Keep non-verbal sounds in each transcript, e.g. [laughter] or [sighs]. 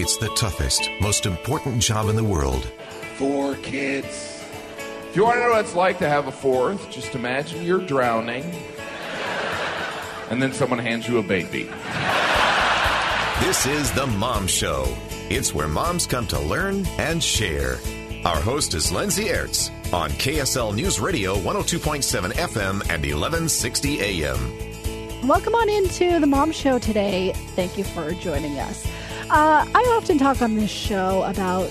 It's the toughest, most important job in the world. Four kids. If you want to know what it's like to have a fourth, just imagine you're drowning, and then someone hands you a baby. This is The Mom Show. It's where moms come to learn and share. Our host is Lindsay Aerts on KSL News Radio 102.7 FM and 1160 AM. Welcome on into the Mom Show today. Thank you for joining us. Uh, I often talk on this show about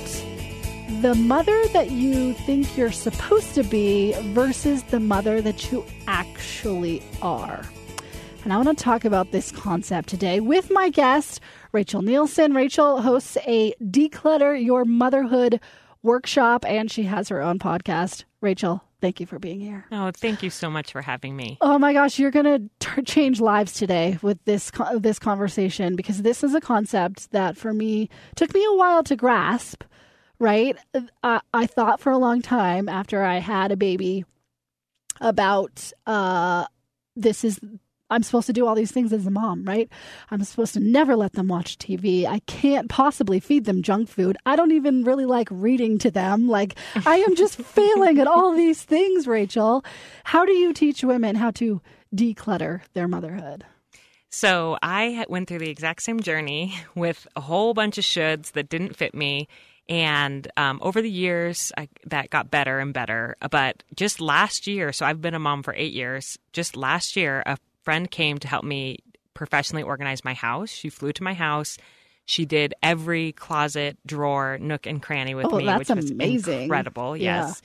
the mother that you think you're supposed to be versus the mother that you actually are. And I want to talk about this concept today with my guest, Rachel Nielsen. Rachel hosts a Declutter Your Motherhood workshop and she has her own podcast. Rachel, thank you for being here. Oh, thank you so much for having me. Oh my gosh, you're going to change lives today with this this conversation because this is a concept that for me took me a while to grasp, right? I, I thought for a long time after I had a baby about uh this is I'm supposed to do all these things as a mom, right? I'm supposed to never let them watch TV. I can't possibly feed them junk food. I don't even really like reading to them. Like, I am just [laughs] failing at all these things, Rachel. How do you teach women how to declutter their motherhood? So, I went through the exact same journey [laughs] with a whole bunch of shoulds that didn't fit me. And um, over the years, I, that got better and better. But just last year, so I've been a mom for eight years, just last year, a friend came to help me professionally organize my house. She flew to my house. She did every closet, drawer, nook, and cranny with oh, me, that's which was amazing. incredible. Yeah. Yes.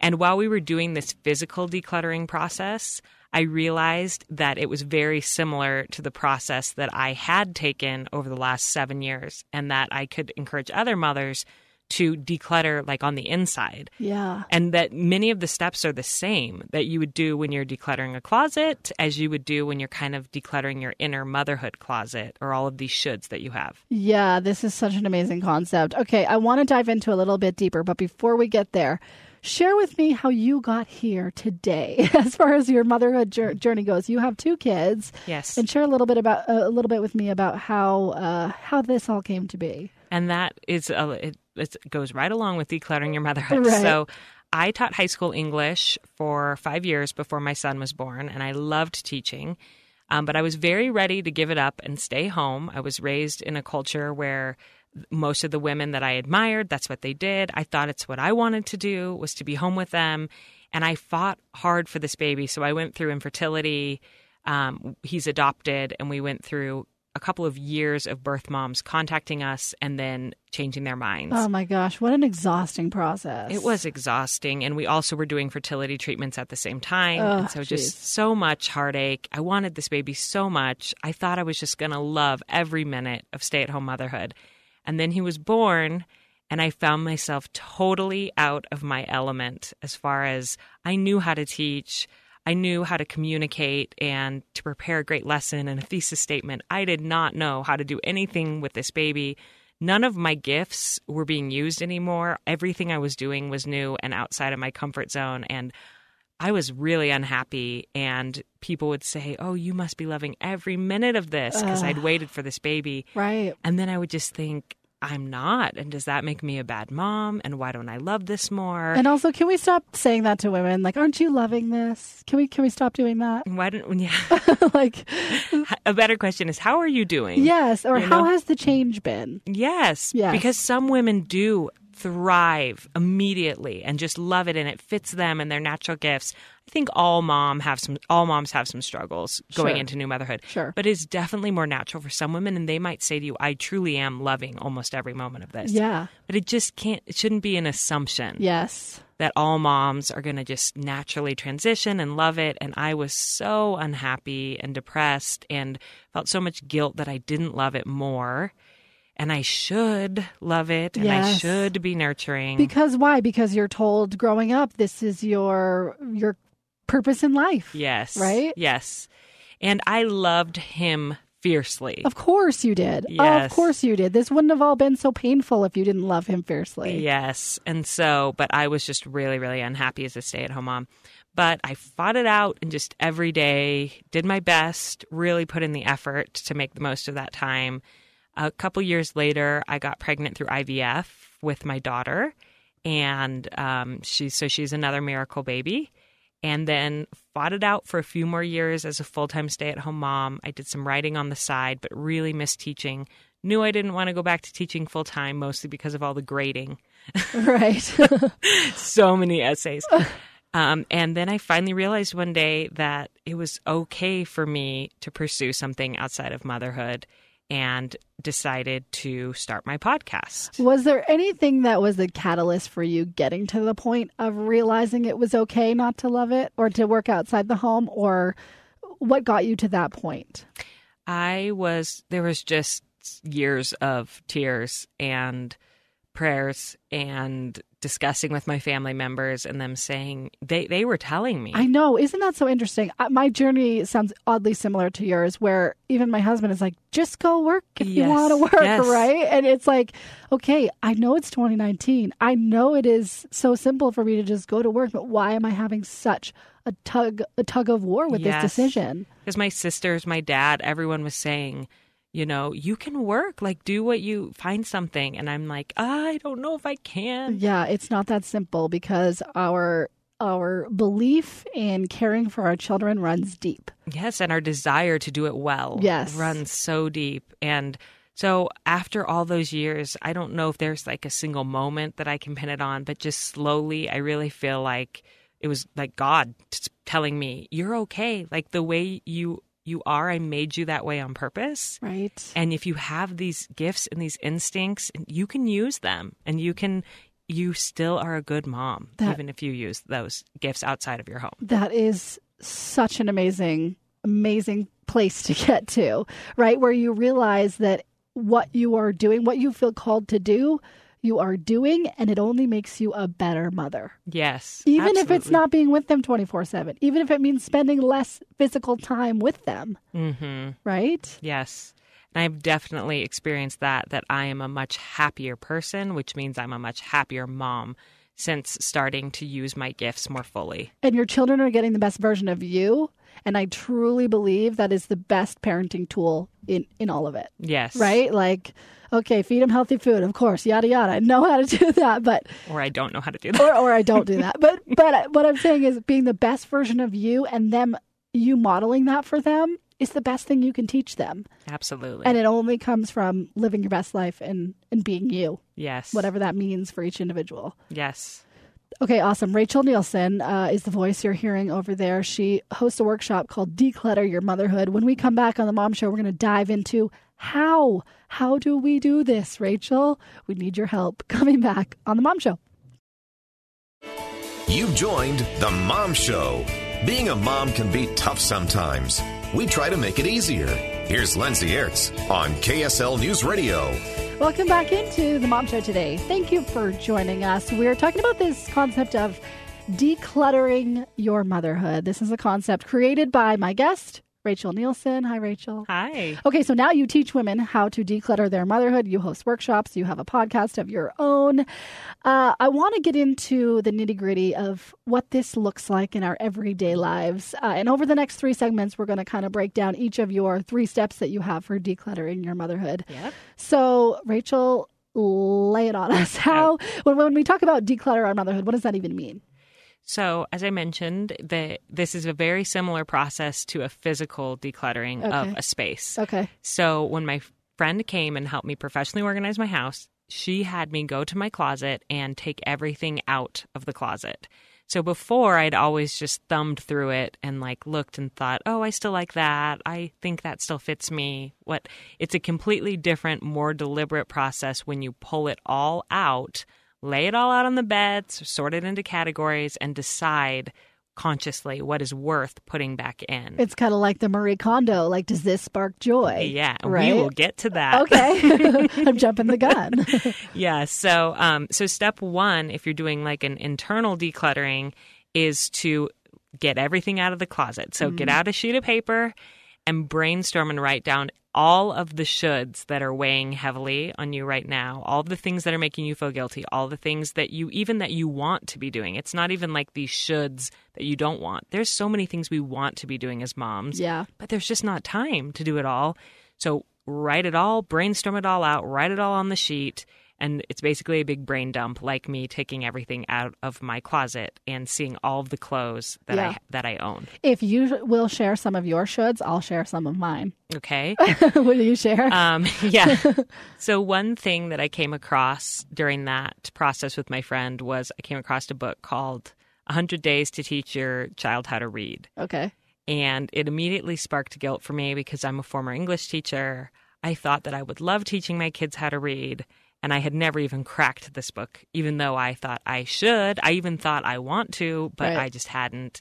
And while we were doing this physical decluttering process, I realized that it was very similar to the process that I had taken over the last seven years, and that I could encourage other mothers to declutter like on the inside. Yeah. And that many of the steps are the same that you would do when you're decluttering a closet as you would do when you're kind of decluttering your inner motherhood closet or all of these shoulds that you have. Yeah, this is such an amazing concept. Okay, I want to dive into a little bit deeper, but before we get there, share with me how you got here today [laughs] as far as your motherhood journey goes. You have two kids. Yes. And share a little bit about a little bit with me about how uh, how this all came to be. And that is a, it, it goes right along with decluttering your motherhood. [laughs] Right. So I taught high school English for five years before my son was born, and I loved teaching. Um, but I was very ready to give it up and stay home. I was raised in a culture where most of the women that I admired, that's what they did. I thought it's what I wanted to do was to be home with them. And I fought hard for this baby. So I went through infertility. Um, he's adopted, and we went through a couple of years of birth moms contacting us and then changing their minds. Oh my gosh, what an exhausting process. It was exhausting. And we also were doing fertility treatments at the same time. Oh, and so geez. just so much heartache. I wanted this baby so much. I thought I was just going to love every minute of stay at home motherhood. And then he was born. And I found myself totally out of my element as far as I knew how to teach. I knew how to communicate and to prepare a great lesson and a thesis statement. I did not know how to do anything with this baby. None of my gifts were being used anymore. Everything I was doing was new and outside of my comfort zone. And I was really unhappy. And people would say, Oh, you must be loving every minute of this because I'd waited for this baby. right. And then I would just think, I'm not. And does that make me a bad mom? And why don't I love this more? And also, can we stop saying that to women? Like, aren't you loving this? Can we can we stop doing that? why don't, [laughs] yeah. [laughs] like, a better question is, How are you doing? yes, or You how know? has the change been? Yes. Yes. Because some women do thrive immediately and just love it and it fits them and their natural gifts. I think all mom have some all moms have some struggles going Sure. into new motherhood. Sure. But it's definitely more natural for some women and they might say to you, I truly am loving almost every moment of this. Yeah. But it just can't it shouldn't be an assumption Yes. that all moms are going to just naturally transition and love it. And I was so unhappy and depressed and felt so much guilt that I didn't love it more. And I should love it and I should be nurturing. Because why? Because you're told growing up this is your your purpose in life. yes. Right? Yes. And I loved him fiercely. Of course you did. Yes. Of course you did. This wouldn't have all been so painful if you didn't love him fiercely. Yes. And so, but I was just really, really unhappy as a stay at home mom. But I fought it out and just every day did my best, really put in the effort to make the most of that time. A couple years later, I got pregnant through IVF with my daughter. And um, she, so she's another miracle baby. And then fought it out for a few more years as a full time stay at home mom. I did some writing on the side, but really missed teaching. Knew I didn't want to go back to teaching full time, mostly because of all the grading [laughs] Right. [laughs] so many essays. Um, and then I finally realized one day that it was okay for me to pursue something outside of motherhood and decided to start my podcast. was there anything that was the catalyst for you getting to the point of realizing it was okay not to love it or to work outside the home or what got you to that point? I was, there was just years of tears and prayers and discussing with my family members and them saying, they, they were telling me. I know. Isn't that so interesting? My journey sounds oddly similar to yours, where even my husband is like, just go work if you want to work, yes. right? And it's like, okay, I know it's 2019. I know it is so simple for me to just go to work, but why am I having such a tug, a tug of war with Yes. this decision? because my sisters, my dad, everyone was saying, you know, you can work, like do what you find something. And I'm like, I don't know if I can. Yeah, it's not that simple because our our belief in caring for our children runs deep. Yes, and our desire to do it well Yes. runs so deep. And so after all those years, I don't know if there's like a single moment that I can pin it on, but just slowly, I really feel like it was like God telling me, "You're okay. Like the way you you are, I made you that way on purpose." Right. And if you have these gifts and these instincts, you can use them and you can, you still are a good mom, That- even if you use those gifts outside of your home. That is such an amazing, amazing place to get to, right? Where you realize that what you are doing, what you feel called to do, you are doing, and it only makes you a better mother. Yes. Even if it's not being with them 24 7, even if it means spending less physical time with them, Mm-hmm. right? Yes. And I've definitely experienced that, that I am a much happier person, which means I'm a much happier mom since starting to use my gifts more fully. And your children are getting the best version of you. And I truly believe that is the best parenting tool in, in all of it. Yes. right? Like, okay, feed them healthy food, of course, yada yada. I know how to [laughs] do that, but Or I don't know how to do that. or or I don't do that. [laughs] But but what I'm saying is being the best version of you and them you modeling that for them is the best thing you can teach them. Absolutely. And it only comes from living your best life and and being you, yes. whatever that means for each individual. Yes. Okay, awesome. Rachel Nielsen uh, is the voice you're hearing over there. She hosts a workshop called Declutter Your Motherhood. When we come back on the Mom Show, we're going to dive into how. How do we do this, Rachel? We need your help. [laughs] Coming back on the Mom Show. You've joined The Mom Show. Being a mom can be tough sometimes. We try to make it easier. Here's Lindsay Aerts on KSL News Radio. Welcome back into the Mom Show today. Thank you for joining us. We're talking about this concept of decluttering your motherhood. This is a concept created by my guest, Rachel Nielsen. Hi, Rachel. Hi. Okay, so now you teach women how to declutter their motherhood. You host workshops. You have a podcast of your own. Uh, I want to get into the nitty gritty of what this looks like in our everyday lives. Uh, and over the next three segments, we're going to kind of break down each of your three steps that you have for decluttering your motherhood. Yep. So, Rachel, lay it on us. [laughs] How, when, when we talk about declutter our motherhood, what does that even mean? So, as I mentioned, the, this is a very similar process to a physical decluttering of a space. Okay. So, when my friend came and helped me professionally organize my house, she had me go to my closet and take everything out of the closet. So, before I'd always just thumbed through it and like looked and thought, oh, I still like that. I think that still fits me. What it's a completely different, more deliberate process when you pull it all out lay it all out on the bed, sort it into categories, and decide consciously what is worth putting back in. It's kind of like the Marie Kondo. Like, does this spark joy? yeah, right? we will get to that. Okay, [laughs] [laughs] I'm jumping the gun. [laughs] Yeah. So, um, so step one, if you're doing like an internal decluttering, is to get everything out of the closet. So, get out a sheet of paper and brainstorm and write down all of the shoulds that are weighing heavily on you right now, all the things that are making you feel guilty, all the things that you even that you want to be doing. It's not even like these shoulds that you don't want. There's so many things we want to be doing as moms. Yeah. But there's just not time to do it all. So write it all, brainstorm it all out, write it all on the sheet. And it's basically a big brain dump, like me taking everything out of my closet and seeing all of the clothes that Yeah. I that I own. If you will share some of your shoulds, I'll share some of mine. [laughs] Okay. will you share? Um, [laughs] yeah. [laughs] so one thing that I came across during that process with my friend was I came across a book called 100 Days to Teach Your Child How to Read. okay. And it immediately sparked guilt for me because I'm a former English teacher. I thought that I would love teaching my kids how to read. And I had never even cracked this book, even though I thought I should. I even thought I want to, but Right. I just hadn't.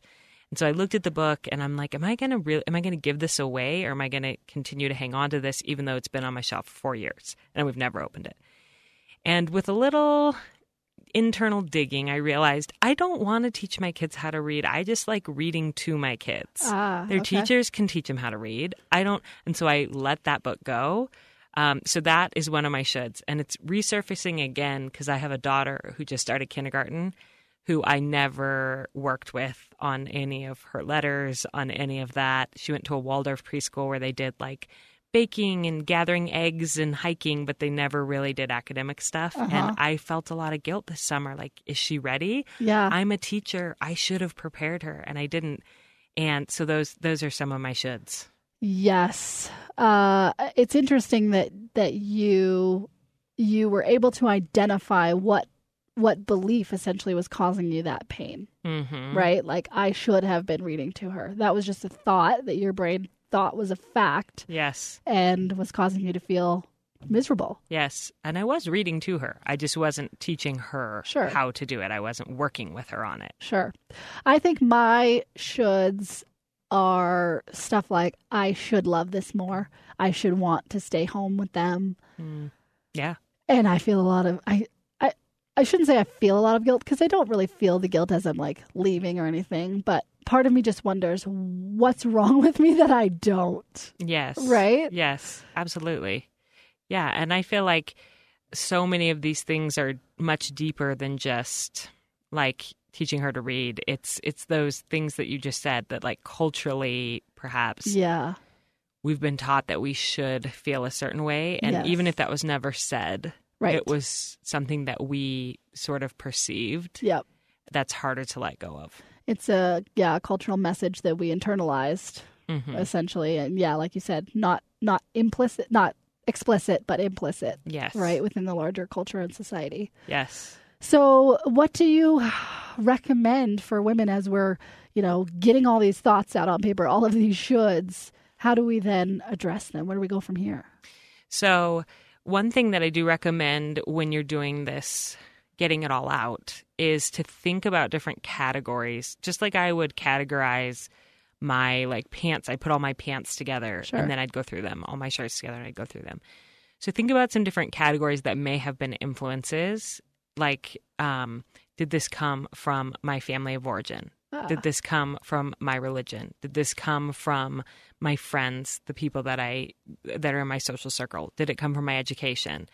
And so I looked at the book and I'm like, am I going to really, am I going to give this away or am I going to continue to hang on to this even though it's been on my shelf for four years and we've never opened it? And with a little internal digging, I realized I don't want to teach my kids how to read. I just like reading to my kids. Ah, Their okay. teachers can teach them how to read. I don't, and so I let that book go. Um, so that is one of my shoulds, and it's resurfacing again because I have a daughter who just started kindergarten, who I never worked with on any of her letters, on any of that. She went to a Waldorf preschool where they did like baking and gathering eggs and hiking, but they never really did academic stuff. Uh-huh. And I felt a lot of guilt this summer. Like, is she ready? Yeah. I'm a teacher. I should have prepared her, and I didn't. And so those those are some of my shoulds. Yes. Uh, it's interesting that that you you were able to identify what what belief essentially was causing you that pain, Mm-hmm. right? Like I should have been reading to her. That was just a thought that your brain thought was a fact Yes, and was causing you to feel miserable. yes. And I was reading to her. I just wasn't teaching her Sure. how to do it. I wasn't working with her on it. Sure. I think my shoulds are stuff like I should love this more. I should want to stay home with them. Mm. Yeah. and I feel a lot of I I I shouldn't say I feel a lot of guilt because I don't really feel the guilt as I'm like leaving or anything, but part of me just wonders what's [laughs] wrong with me that I don't. Yes. Right? Yes, absolutely. Yeah. And I feel like so many of these things are much deeper than just like teaching her to read. It's it's those things that you just said that like culturally perhaps Yeah. we've been taught that we should feel a certain way and Yes. even if that was never said, Right. it was something that we sort of perceived. Yep. That's harder to let go of. It's a yeah, a cultural message that we internalized Mhm. essentially and yeah, like you said, not not implicit, not explicit, but implicit, Yes. right, within the larger culture and society. Yes. So, what do you [sighs] recommend for women as we're, you know, getting all these thoughts out on paper, all of these shoulds? How do we then address them? Where do we go from here? So, one thing that I do recommend when you're doing this, getting it all out, is to think about different categories. Just like I would categorize my like pants, I put all my pants together Sure. and then I'd go through them, all my shirts together and I'd go through them. So think about some different categories that may have been influences. Like, um, did this come from my family of origin? Ah. Did this come from my religion? Did this come from my friends, the people that I that are in my social circle? Did it come from my education?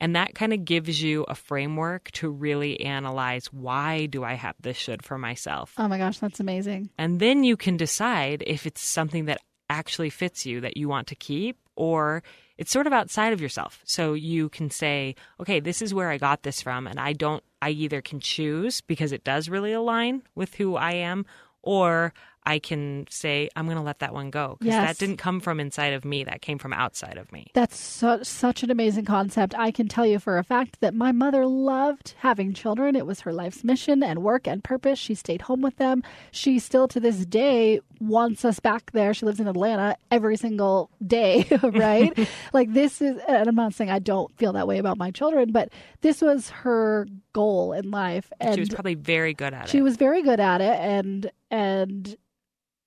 And that kind of gives you a framework to really analyze why do I have this should for myself? Oh my gosh, that's amazing. And then you can decide if it's something that actually fits you that you want to keep or it's sort of outside of yourself. So you can say, okay, this is where I got this from. And I don't, I either can choose because it does really align with who I am, or I can say, I'm going to let that one go. Because Yes. that didn't come from inside of me, that came from outside of me. That's su- such an amazing concept. I can tell you for a fact that my mother loved having children. It was her life's mission and work and purpose. She stayed home with them. She still to this day wants us back there. She lives in Atlanta every single day, [laughs] right? [laughs] like this is, and I'm not saying I don't feel that way about my children, but this was her goal in life. And she was probably very good at she it. She was very good at it and and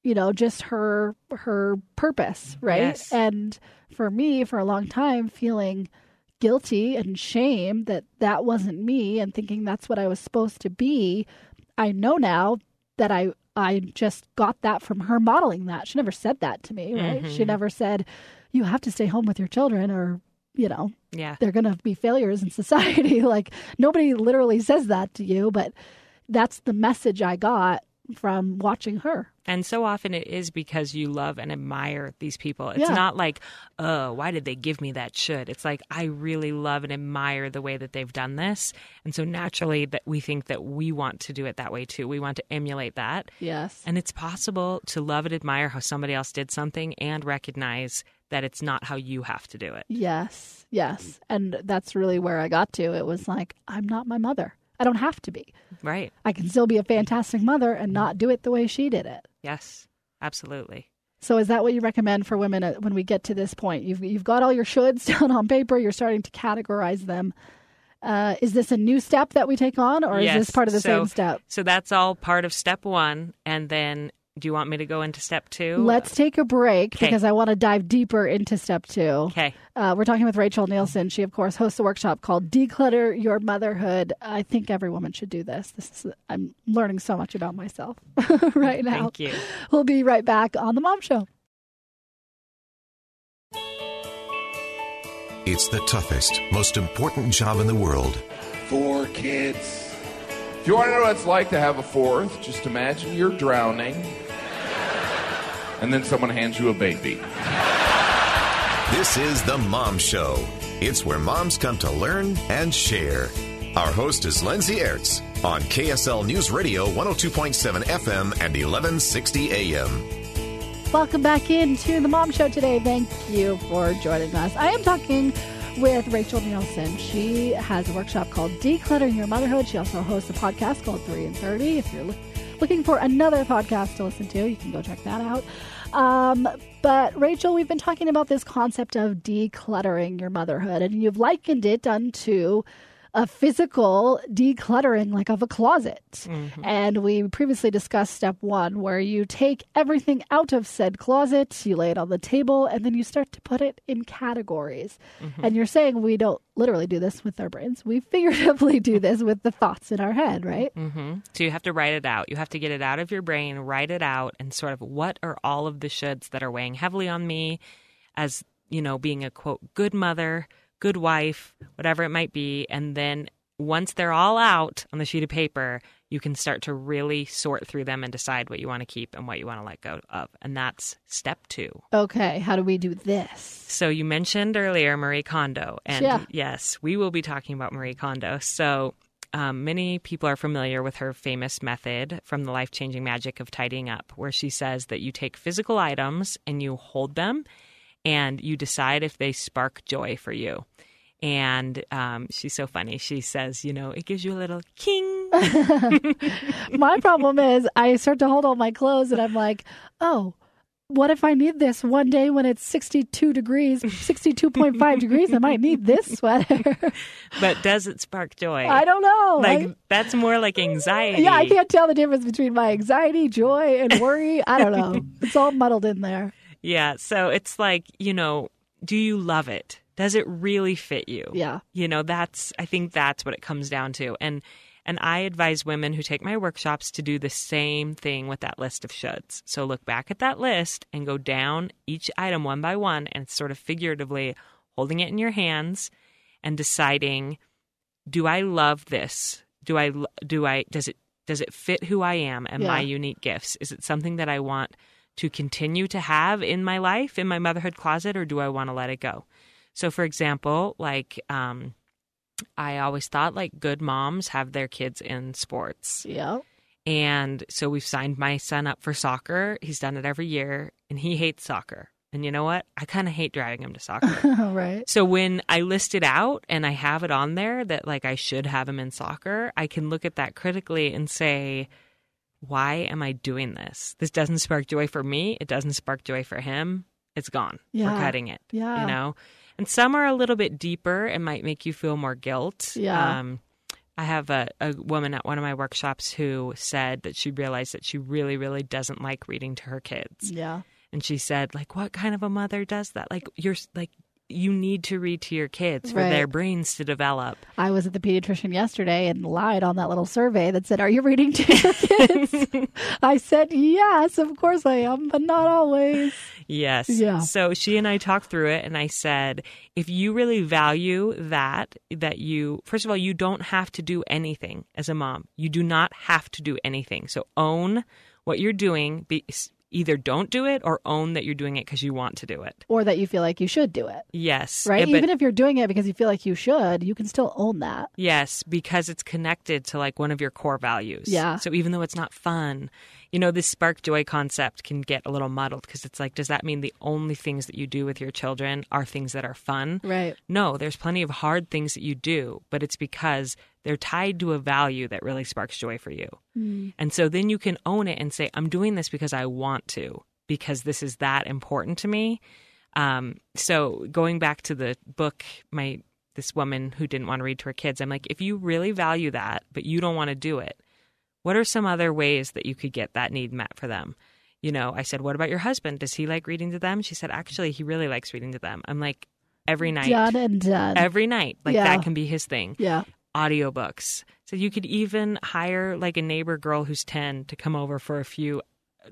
you know just her her purpose right Yes. and for me for a long time feeling guilty and shame that that wasn't me and thinking that's what I was supposed to be I know now that I I just got that from her modeling that she never said that to me right she Mhm. never said you have to stay home with your children or you know yeah. they're going to be failures in [laughs] society. like nobody literally says that to you, but that's the message I got from watching her. And so often it is because you love and admire these people. It's Yeah. not like, oh, why did they give me that should? It's like, I really love and admire the way that they've done this. And so naturally that we think that we want to do it that way too. We want to emulate that. Yes. And it's possible to love and admire how somebody else did something and recognize that it's not how you have to do it. yes. Yes. And that's really where I got to. It was like, I'm not my mother. I don't have to be. Right. I can still be a fantastic mother and not do it the way she did it. Yes. Absolutely. So is that what you recommend for women uh, when we get to this point? You've you've got all your shoulds [laughs] down on paper. You're starting to categorize them. Uh, is this a new step that we take on, or is this part of the So- same step? So that's all part of step one. And then do you want me to go into step two? Let's take a break 'Kay. because I want to dive deeper into step two. Okay. Uh, we're talking with Rachel Nielsen. She, of course, hosts a workshop called Declutter Your Motherhood. I think every woman should do this. This is I'm learning so much about myself [laughs] right now. Thank you. We'll be right back on the Mom Show. It's the toughest, most important job in the world. Four kids. If you want to know what it's like to have a fourth, just imagine you're drowning, and then someone hands you a baby. This is The Mom Show. It's where moms come to learn and share. Our host is Lindsay Aerts on KSL News Radio 102.7 FM and 1160 AM. Welcome back into the Mom Show today. Thank you for joining us. I am talking with Rachel Nielsen. She has a workshop called Decluttering Your Motherhood. She also hosts a podcast called 3 in 30. If you're look, looking for another podcast to listen to, you can go check that out. Um, but Rachel, we've been talking about this concept of decluttering your motherhood, and you've likened it unto a physical decluttering like of a closet. And we previously discussed step one, where you take everything out of said closet, you lay it on the table, and then you start to put it in categories. And you're saying we don't literally do this with our brains, we figuratively do [laughs] this with the thoughts in our head, right? hmm So you have to write it out. You have to get it out of your brain, write it out, and sort of what are all of the shoulds that are weighing heavily on me as, you know, being a quote, good mother, good wife, whatever it might be. And then once they're all out on the sheet of paper, you can start to really sort through them and decide what you want to keep and what you want to let go of. And that's step two. Okay, how do we do this? So you mentioned earlier Marie Kondo, and Yeah. yes, we will be talking about Marie Kondo. So um, many people are familiar with her famous method from the life changing magic of tidying up, where she says that you take physical items and you hold them, and you decide if they spark joy for you. And um, she's so funny. She says, you know, it gives you a little king. [laughs] My problem is I start to hold all my clothes and I'm like, oh, what if I need this one day when it's 62 degrees, 62.5 degrees? I might need this sweater. [laughs] but does it spark joy? I don't know. Like I- that's more like anxiety. yeah, I can't tell the difference between my anxiety, joy, and worry. I don't know. [laughs] It's all muddled in there. Yeah. So it's like, you know, do you love it? Does it really fit you? Yeah. You know, that's I think that's what it comes down to. And and I advise women who take my workshops to do the same thing with that list of shoulds. So look back at that list and go down each item one by one and sort of figuratively holding it in your hands and deciding do I love this? Do I do I does it does it fit who I am and my unique gifts? Is it something that I want to continue to have in my life, in my motherhood closet, or do I want to let it go? So, for example, like um, I always thought like good moms have their kids in sports. Yeah. And so we've signed my son up for soccer. He's done it every year and he hates soccer. And you know what? I kind of hate driving him to soccer. [laughs] Right. So when I list it out and I have it on there that like I should have him in soccer, I can look at that critically and say, why am I doing this? This doesn't spark joy for me. It doesn't spark joy for him. It's gone. Yeah. We're cutting it. Yeah. You know? And some are a little bit deeper and might make you feel more guilt. Yeah. Um, I have a, a woman at one of my workshops who said that she realized that she really, really doesn't like reading to her kids. Yeah. And she said, like, what kind of a mother does that? Like, you're like, you need to read to your kids for Right. their brains to develop. I was at the pediatrician yesterday and lied on that little survey that said, Are you reading to your [laughs] kids? I said, Yes, of course I am, but not always. Yes. Yeah. So she and I talked through it and I said, if you really value that, that you, first of all, you don't have to do anything as a mom. You do not have to do anything. So own what you're doing. Be, either don't do it or own that you're doing it because you want to do it. Or that you feel like you should do it. Yes. Right? Yeah, but- Even if you're doing it because you feel like you should, you can still own that. Yes, because it's connected to like one of your core values. Yeah. So even though it's not fun, you know, this spark joy concept can get a little muddled because it's like, does that mean the only things that you do with your children are things that are fun? Right. No, there's plenty of hard things that you do, but it's because they're tied to a value that really sparks joy for you. And so then you can own it and say, I'm doing this because I want to, because this is that important to me. Um, so going back to the book, my this woman who didn't want to read to her kids, I'm like, if you really value that, but you don't want to do it, what are some other ways that you could get that need met for them? You know, I said, what about your husband? Does he like reading to them? She said, actually, he really likes reading to them. I'm like, every night, Done and done. every night, like Yeah. that can be his thing yeah. Audiobooks. So you could even hire like a neighbor girl who's 10 to come over for a few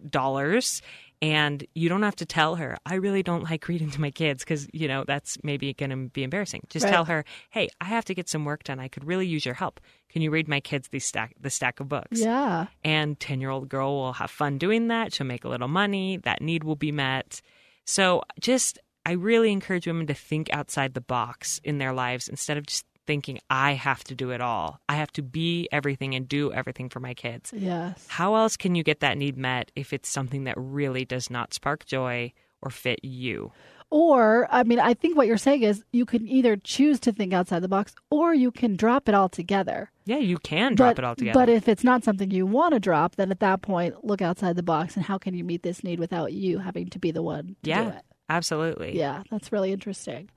dollars and you don't have to tell her I really don't like reading to my kids cuz you know that's maybe going to be embarrassing. Just Right. tell her, "Hey, I have to get some work done. I could really use your help. Can you read my kids the stack the stack of books?" Yeah. and 10 year old girl will have fun doing that. She'll make a little money. That need will be met. So just, I really encourage women to think outside the box in their lives instead of just thinking, I have to do it all. I have to be everything and do everything for my kids. Yes. How else can you get that need met if it's something that really does not spark joy or fit you? Or, I mean, I think what you're saying is you can either choose to think outside the box or you can drop it all together. Yeah, you can drop but, it all together. But if it's not something you want to drop, then at that point, look outside the box and how can you meet this need without you having to be the one to yeah, do it? absolutely. Yeah, that's really interesting.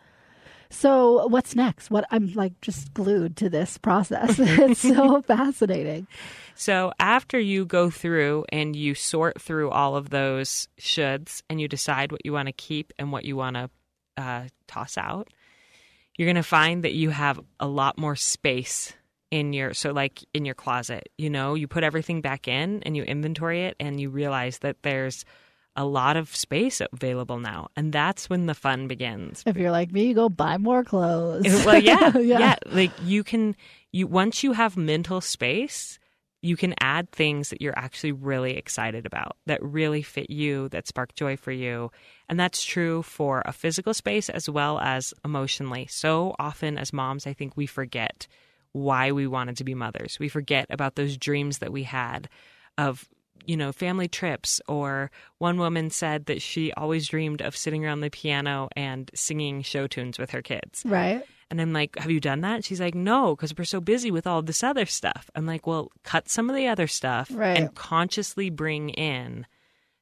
So, what's next? What I'm like just glued to this process. [laughs] it's so [laughs] fascinating. So after you go through and you sort through all of those shoulds and you decide what you want to keep and what you want to uh, toss out, you're going to find that you have a lot more space in your so like in your closet. You know, you put everything back in and you inventory it and you realize that there's a lot of space available now, and that's when the fun begins. If you're like me, you go buy more clothes. well, yeah, [laughs] Yeah. yeah, Like you can, you once you have mental space, you can add things that you're actually really excited about that really fit you, that spark joy for you, and that's true for a physical space as well as emotionally. So often, as moms, I think we forget why we wanted to be mothers. We forget about those dreams that we had of you know, family trips, or one woman said that she always dreamed of sitting around the piano and singing show tunes with her kids. Right. And I'm like, Have you done that? She's like, No, because we're so busy with all this other stuff. I'm like, Well, cut some of the other stuff Right. and consciously bring in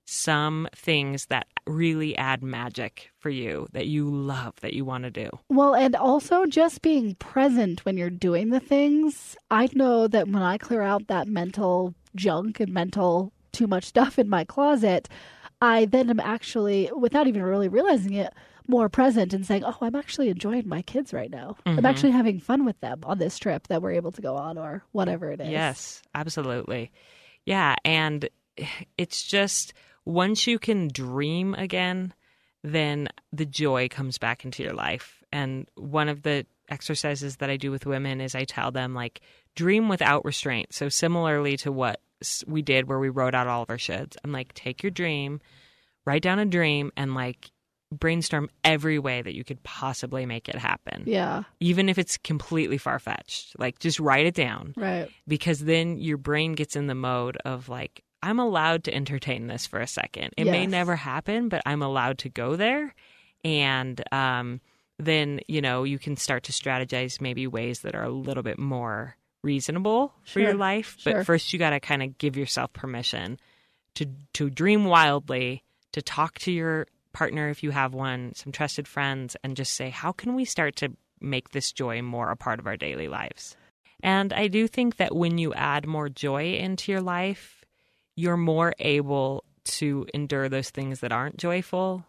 some things that really add magic for you that you love, that you want to do. Well, and also just being present when you're doing the things. I know that when I clear out that mental junk and mental too much stuff in my closet, I then am actually, without even really realizing it, more present and saying, "Oh, I'm actually enjoying my kids right now. I'm Mm-hmm. actually having fun with them on this trip that we're able to go on, or whatever it is." Yes, absolutely. Yeah, and it's just once you can dream again, then the joy comes back into your life. And one of the exercises that I do with women is I tell them like dream without restraint. So similarly to what we did where we wrote out all of our shoulds, I'm like take your dream, write down a dream and like brainstorm every way that you could possibly make it happen. Yeah. Even if it's completely far fetched. Like just write it down Right. because then your brain gets in the mode of like I'm allowed to entertain this for a second. It may never happen, but I'm allowed to go there and um then, you know, you can start to strategize maybe ways that are a little bit more reasonable for your Sure. life, Sure. but first you got to kind of give yourself permission to to dream wildly, to talk to your partner if you have one, some trusted friends and just say, "How can we start to make this joy more a part of our daily lives?" And I do think that when you add more joy into your life, you're more able to endure those things that aren't joyful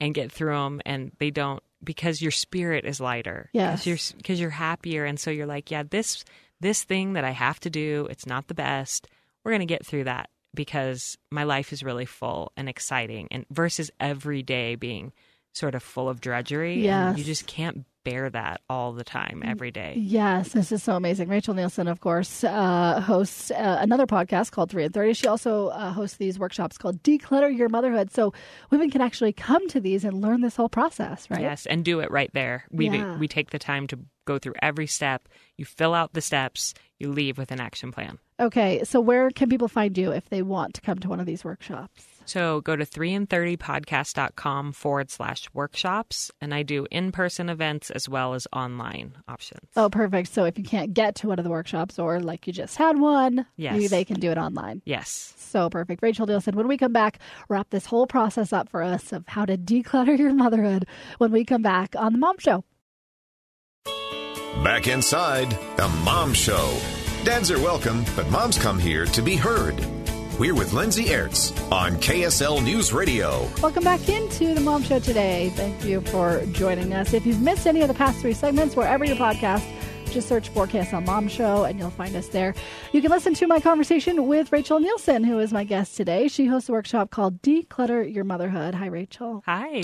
and get through them and they don't because your spirit is lighter. Yes. Because you're, because you're happier. And so you're like, yeah, this, this thing that I have to do, it's not the best. We're going to get through that because my life is really full and exciting and versus every day being sort of full of drudgery. Yeah, You just can't bear that all the time, every day. Yes, this is so amazing. Rachel Nielsen, of course, uh, hosts uh, another podcast called Three in Thirty. She also uh, hosts these workshops called Declutter Your Motherhood. So women can actually come to these and learn this whole process, right? Yes, and do it right there. We Yeah. we take the time to go through every step. You fill out the steps. You leave with an action plan. Okay, so where can people find you if they want to come to one of these workshops? So go to 3in30podcast.com forward slash workshops, and I do in person events as well as online options. Oh, perfect. So if you can't get to one of the workshops or like you just had one, Yes. maybe they can do it online. Yes. So perfect. Rachel Nielsen, when we come back, wrap this whole process up for us of how to declutter your motherhood when we come back on The Mom Show. Back inside the Mom Show. Dads are welcome, but moms come here to be heard. We're with Lindsay Aerts on KSL News Radio. Welcome back into the Mom Show today. Thank you for joining us. If you've missed any of the past three segments, wherever your podcast, just search for KSL Mom Show and you'll find us there. You can listen to my conversation with Rachel Nielsen, who is my guest today. She hosts a workshop called Declutter Your Motherhood. Hi, Rachel. Hi.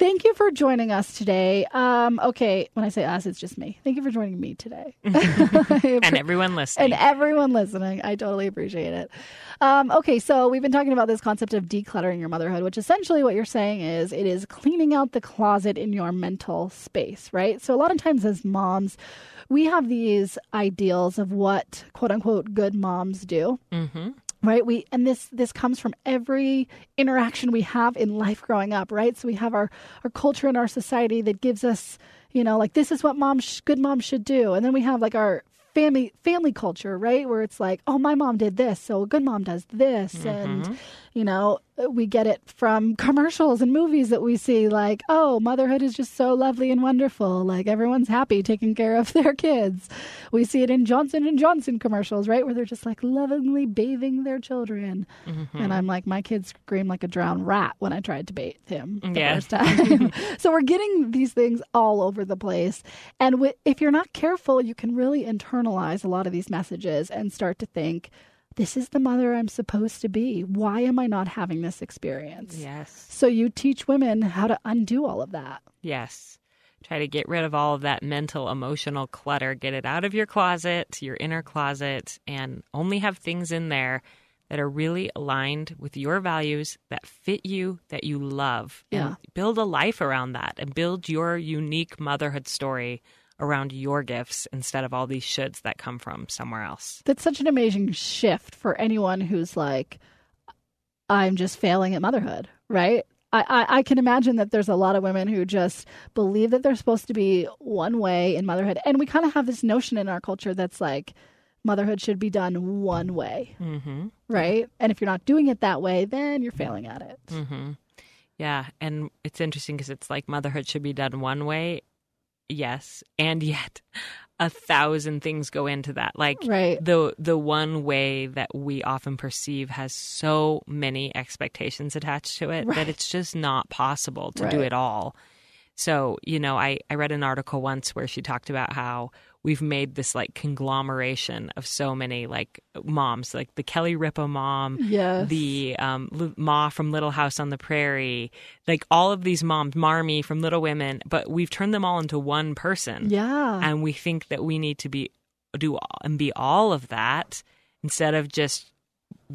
Thank you for joining us today. Um, okay, when I say us, it's just me. Thank you for joining me today. [laughs] [laughs] And everyone listening. and everyone listening. I totally appreciate it. Um, okay, so we've been talking about this concept of decluttering your motherhood, which essentially what you're saying is it is cleaning out the closet in your mental space, right? So a lot of times as moms, we have these ideals of what quote unquote good moms do mm-hmm. Right? We and this this comes from every interaction we have in life growing up right? So we have our our culture and our society that gives us you know like this is what mom sh- good mom should do. And then we have like our family family culture right? Where it's like oh my mom did this so a good mom does this. Mm-hmm. And you know we get it from commercials and movies that we see like oh motherhood is just so lovely and wonderful. Like everyone's happy taking care of [laughs] their kids. We see it in johnson and johnson commercials right where they're just like lovingly bathing their children. Mm-hmm. And i'm like my kid screamed like a drowned rat when i tried to bathe him the Yeah. first [laughs] time. So we're getting these things all over the place. And if you're not careful you can really internalize a lot of these messages and start to think this is the mother I'm supposed to be. Why am I not having this experience? Yes. So you teach women how to undo all of that. Yes. Try to get rid of all of that mental, emotional clutter. Get it out of your closet, your inner closet, and only have things in there that are really aligned with your values, that fit you, that you love. Yeah. And build a life around that and build your unique motherhood story around your gifts instead of all these shoulds that come from somewhere else. That's such an amazing shift for anyone who's like, I'm just failing at motherhood, right? I, I, I can imagine that there's a lot of women who just believe that they're supposed to be one way in motherhood. And we kind of have this notion in our culture that's like motherhood should be done one way, Mm-hmm. right? And if you're not doing it that way, then you're failing at it. Mm-hmm. Yeah, and it's interesting because it's like motherhood should be done one way, yes, and yet a thousand things go into that. Like Right. the the one way that we often perceive has so many expectations attached to it that it's just not possible to do it all. So, you know, I, I read an article once where she talked about how we've made this like conglomeration of so many like moms, like the Kelly Ripa mom, Yes. the um, L- Ma from Little House on the Prairie, like all of these moms, Marmee from Little Women, but we've turned them all into one person. Yeah. And we think that we need to be do all, and be all of that instead of just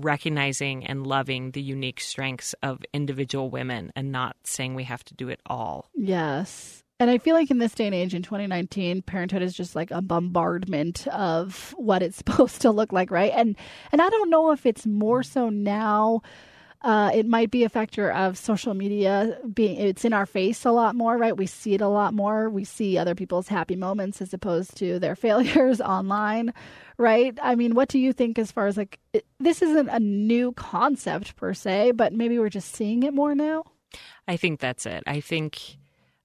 recognizing and loving the unique strengths of individual women and not saying we have to do it all. Yes. And I feel like in this day and age in 2019, parenthood is just like a bombardment of what it's [laughs] supposed to look like, right? And and I don't know if it's more so now. Uh, it might be a factor of social media being it's in our face a lot more, right? We see it a lot more. We see other people's happy moments as opposed to their [laughs] failures online, right? I mean, what do you think as far as like it, this isn't a new concept per se, but maybe we're just seeing it more now? I think that's it. I think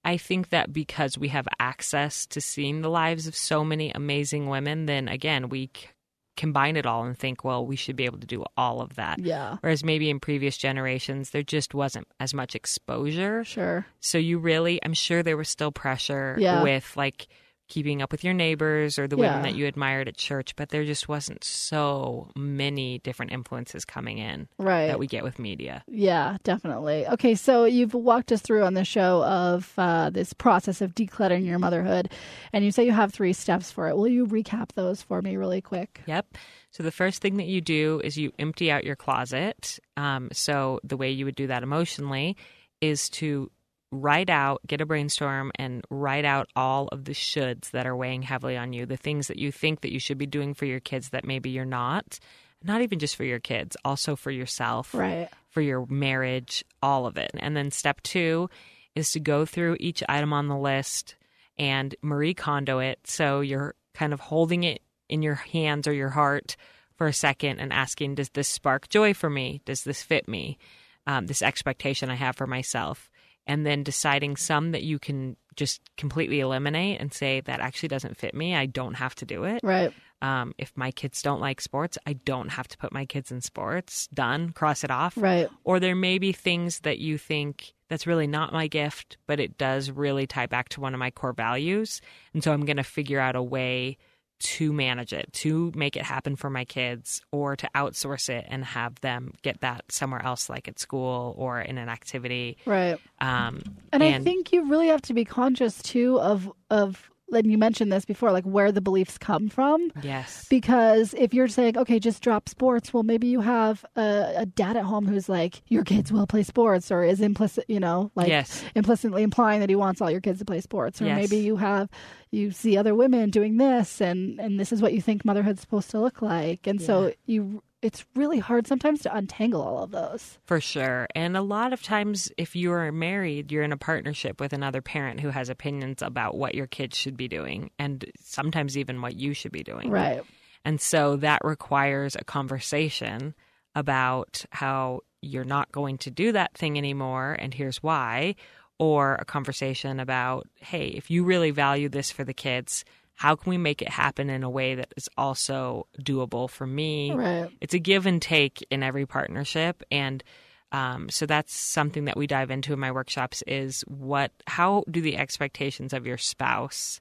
I think that because we have access to seeing the lives of so many amazing women, then again, we c- combine it all and think, well, we should be able to do all of that. Yeah. Whereas maybe in previous generations, there just wasn't as much exposure. Sure. So you really, I'm sure there was still pressure Yeah. with like keeping up with your neighbors or the Yeah. women that you admired at church, but there just wasn't so many different influences coming in Right. that we get with media. Yeah, definitely. Okay, so you've walked us through on the show of uh, this process of decluttering your motherhood, and you say you have three steps for it. Will you recap those for me really quick? Yep. So the first thing that you do is you empty out your closet. Um, so the way you would do that emotionally is to write out, get a brainstorm, and write out all of the shoulds that are weighing heavily on you, the things that you think that you should be doing for your kids that maybe you're not. Not even just for your kids, also for yourself, Right. for your marriage, all of it. And then step two is to go through each item on the list and Marie Kondo it. So you're kind of holding it in your hands or your heart for a second and asking, does this spark joy for me? Does this fit me? Um, this expectation I have for myself. And then deciding some that you can just completely eliminate and say, that actually doesn't fit me. I don't have to do it. Right. Um, if my kids don't like sports, I don't have to put my kids in sports. Done. Cross it off. Right. Or there may be things that you think that's really not my gift, but it does really tie back to one of my core values. And so I'm going to figure out a way to manage it, to make it happen for my kids, or to outsource it and have them get that somewhere else, like at school or in an activity. Right. Um, And, I think you really have to be conscious too of of and you mentioned this before, like where the beliefs come from. yes, Because if you're saying, okay, just drop sports, well, maybe you have a, a dad at home who's like, your kids will play sports, or is implicit, you know, like Yes. implicitly implying that he wants all your kids to play sports. Or Yes. maybe you have, you see other women doing this, and and this is what you think motherhood's supposed to look like, and so you, it's really hard sometimes to untangle all of those. For sure. And a lot of times, if you are married, you're in a partnership with another parent who has opinions about what your kids should be doing, and sometimes even what you should be doing. Right. And so that requires a conversation about how you're not going to do that thing anymore, and here's why. Or a conversation about, hey, if you really value this for the kids, how can we make it happen in a way that is also doable for me? Right. It's a give and take in every partnership. And um, so that's something that we dive into in my workshops is what, how do the expectations of your spouse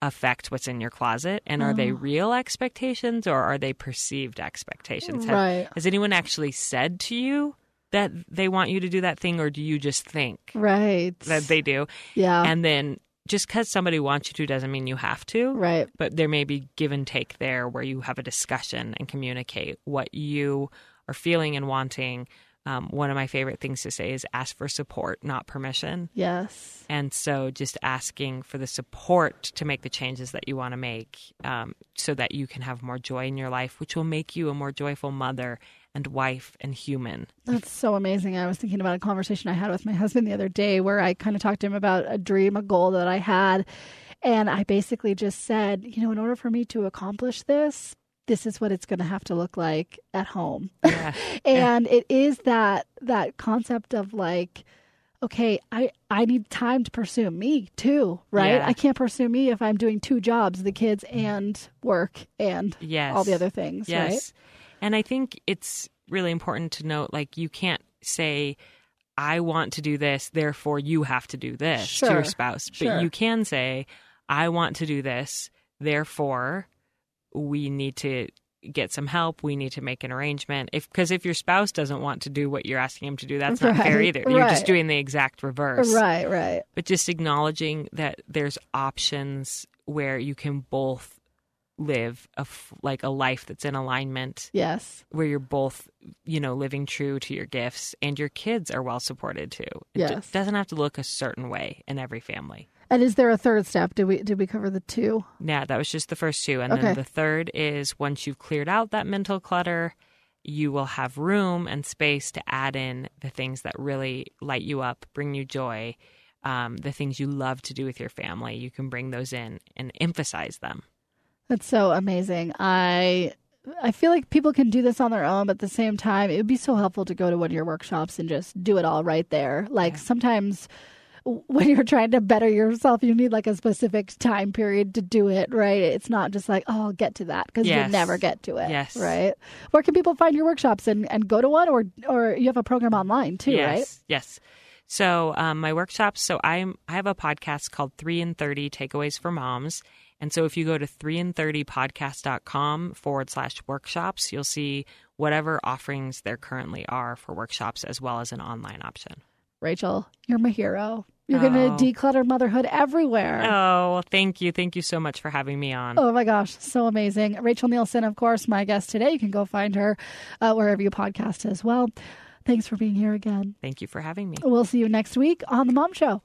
affect what's in your closet? And are Oh. they real expectations or are they perceived expectations? Have- Right. has anyone actually said to you that they want you to do that thing or do you just think Right. that they do? yeah. And then just because somebody wants you to doesn't mean you have to right. but there may be give and take there where you have a discussion and communicate what you are feeling and wanting. Um, one of my favorite things to say is ask for support, not permission. Yes. And so just asking for the support to make the changes that you want to make um, so that you can have more joy in your life, which will make you a more joyful mother and wife and human. That's so amazing. I was thinking about a conversation I had with my husband the other day where I kind of talked to him about a dream, a goal that I had. And I basically just said, you know, in order for me to accomplish this, this is what it's going to have to look like at home. Yeah. [laughs] and it is that that concept of like okay i i need time to pursue me too right Yeah. i can't pursue me if i'm doing two jobs the kids and work and Yes. all the other things Yes. right And I think it's really important to note like you can't say I want to do this, therefore you have to do this to your spouse. But Sure. you can say I want to do this, therefore we need to get some help. We need to make an arrangement. If because if your spouse doesn't want to do what you're asking him to do, that's not fair Right, either. You're just doing the exact reverse. right right But just acknowledging that there's options where you can both live a f- like a life that's in alignment yes. where you're both you know living true to your gifts and your kids are well supported too. It d- Yes. doesn't have to look a certain way in every family. And is there a third step? Did we did we cover the two? Yeah that was just the first two. And Okay. then the third is once you've cleared out that mental clutter you will have room and space to add in the things that really light you up bring you joy um, the things you love to do with your family. You can bring those in and emphasize them That's so amazing. I I feel like people can do this on their own, but at the same time, it would be so helpful to go to one of your workshops and just do it all right there. Like sometimes when you're trying to better yourself, you need like a specific time period to do it, right? It's not just like, oh, I'll get to that because Yes. you never get to it, Yes. right? Where can people find your workshops and, and go to one, or or you have a program online too, yes, right? Yes. So um, my workshops. So I'm I have a podcast called Three in Thirty Takeaways for Moms. And so if you go to 3in30podcast.com forward slash workshops, you'll see whatever offerings there currently are for workshops as well as an online option. Rachel, you're my hero. You're going Oh. to declutter motherhood everywhere. Oh, thank you. Thank you so much for having me on. Oh my gosh, so amazing. Rachel Nielsen, of course, my guest today. You can go find her uh, wherever you podcast as well. Thanks for being here again. Thank you for having me. We'll see you next week on The Mom Show.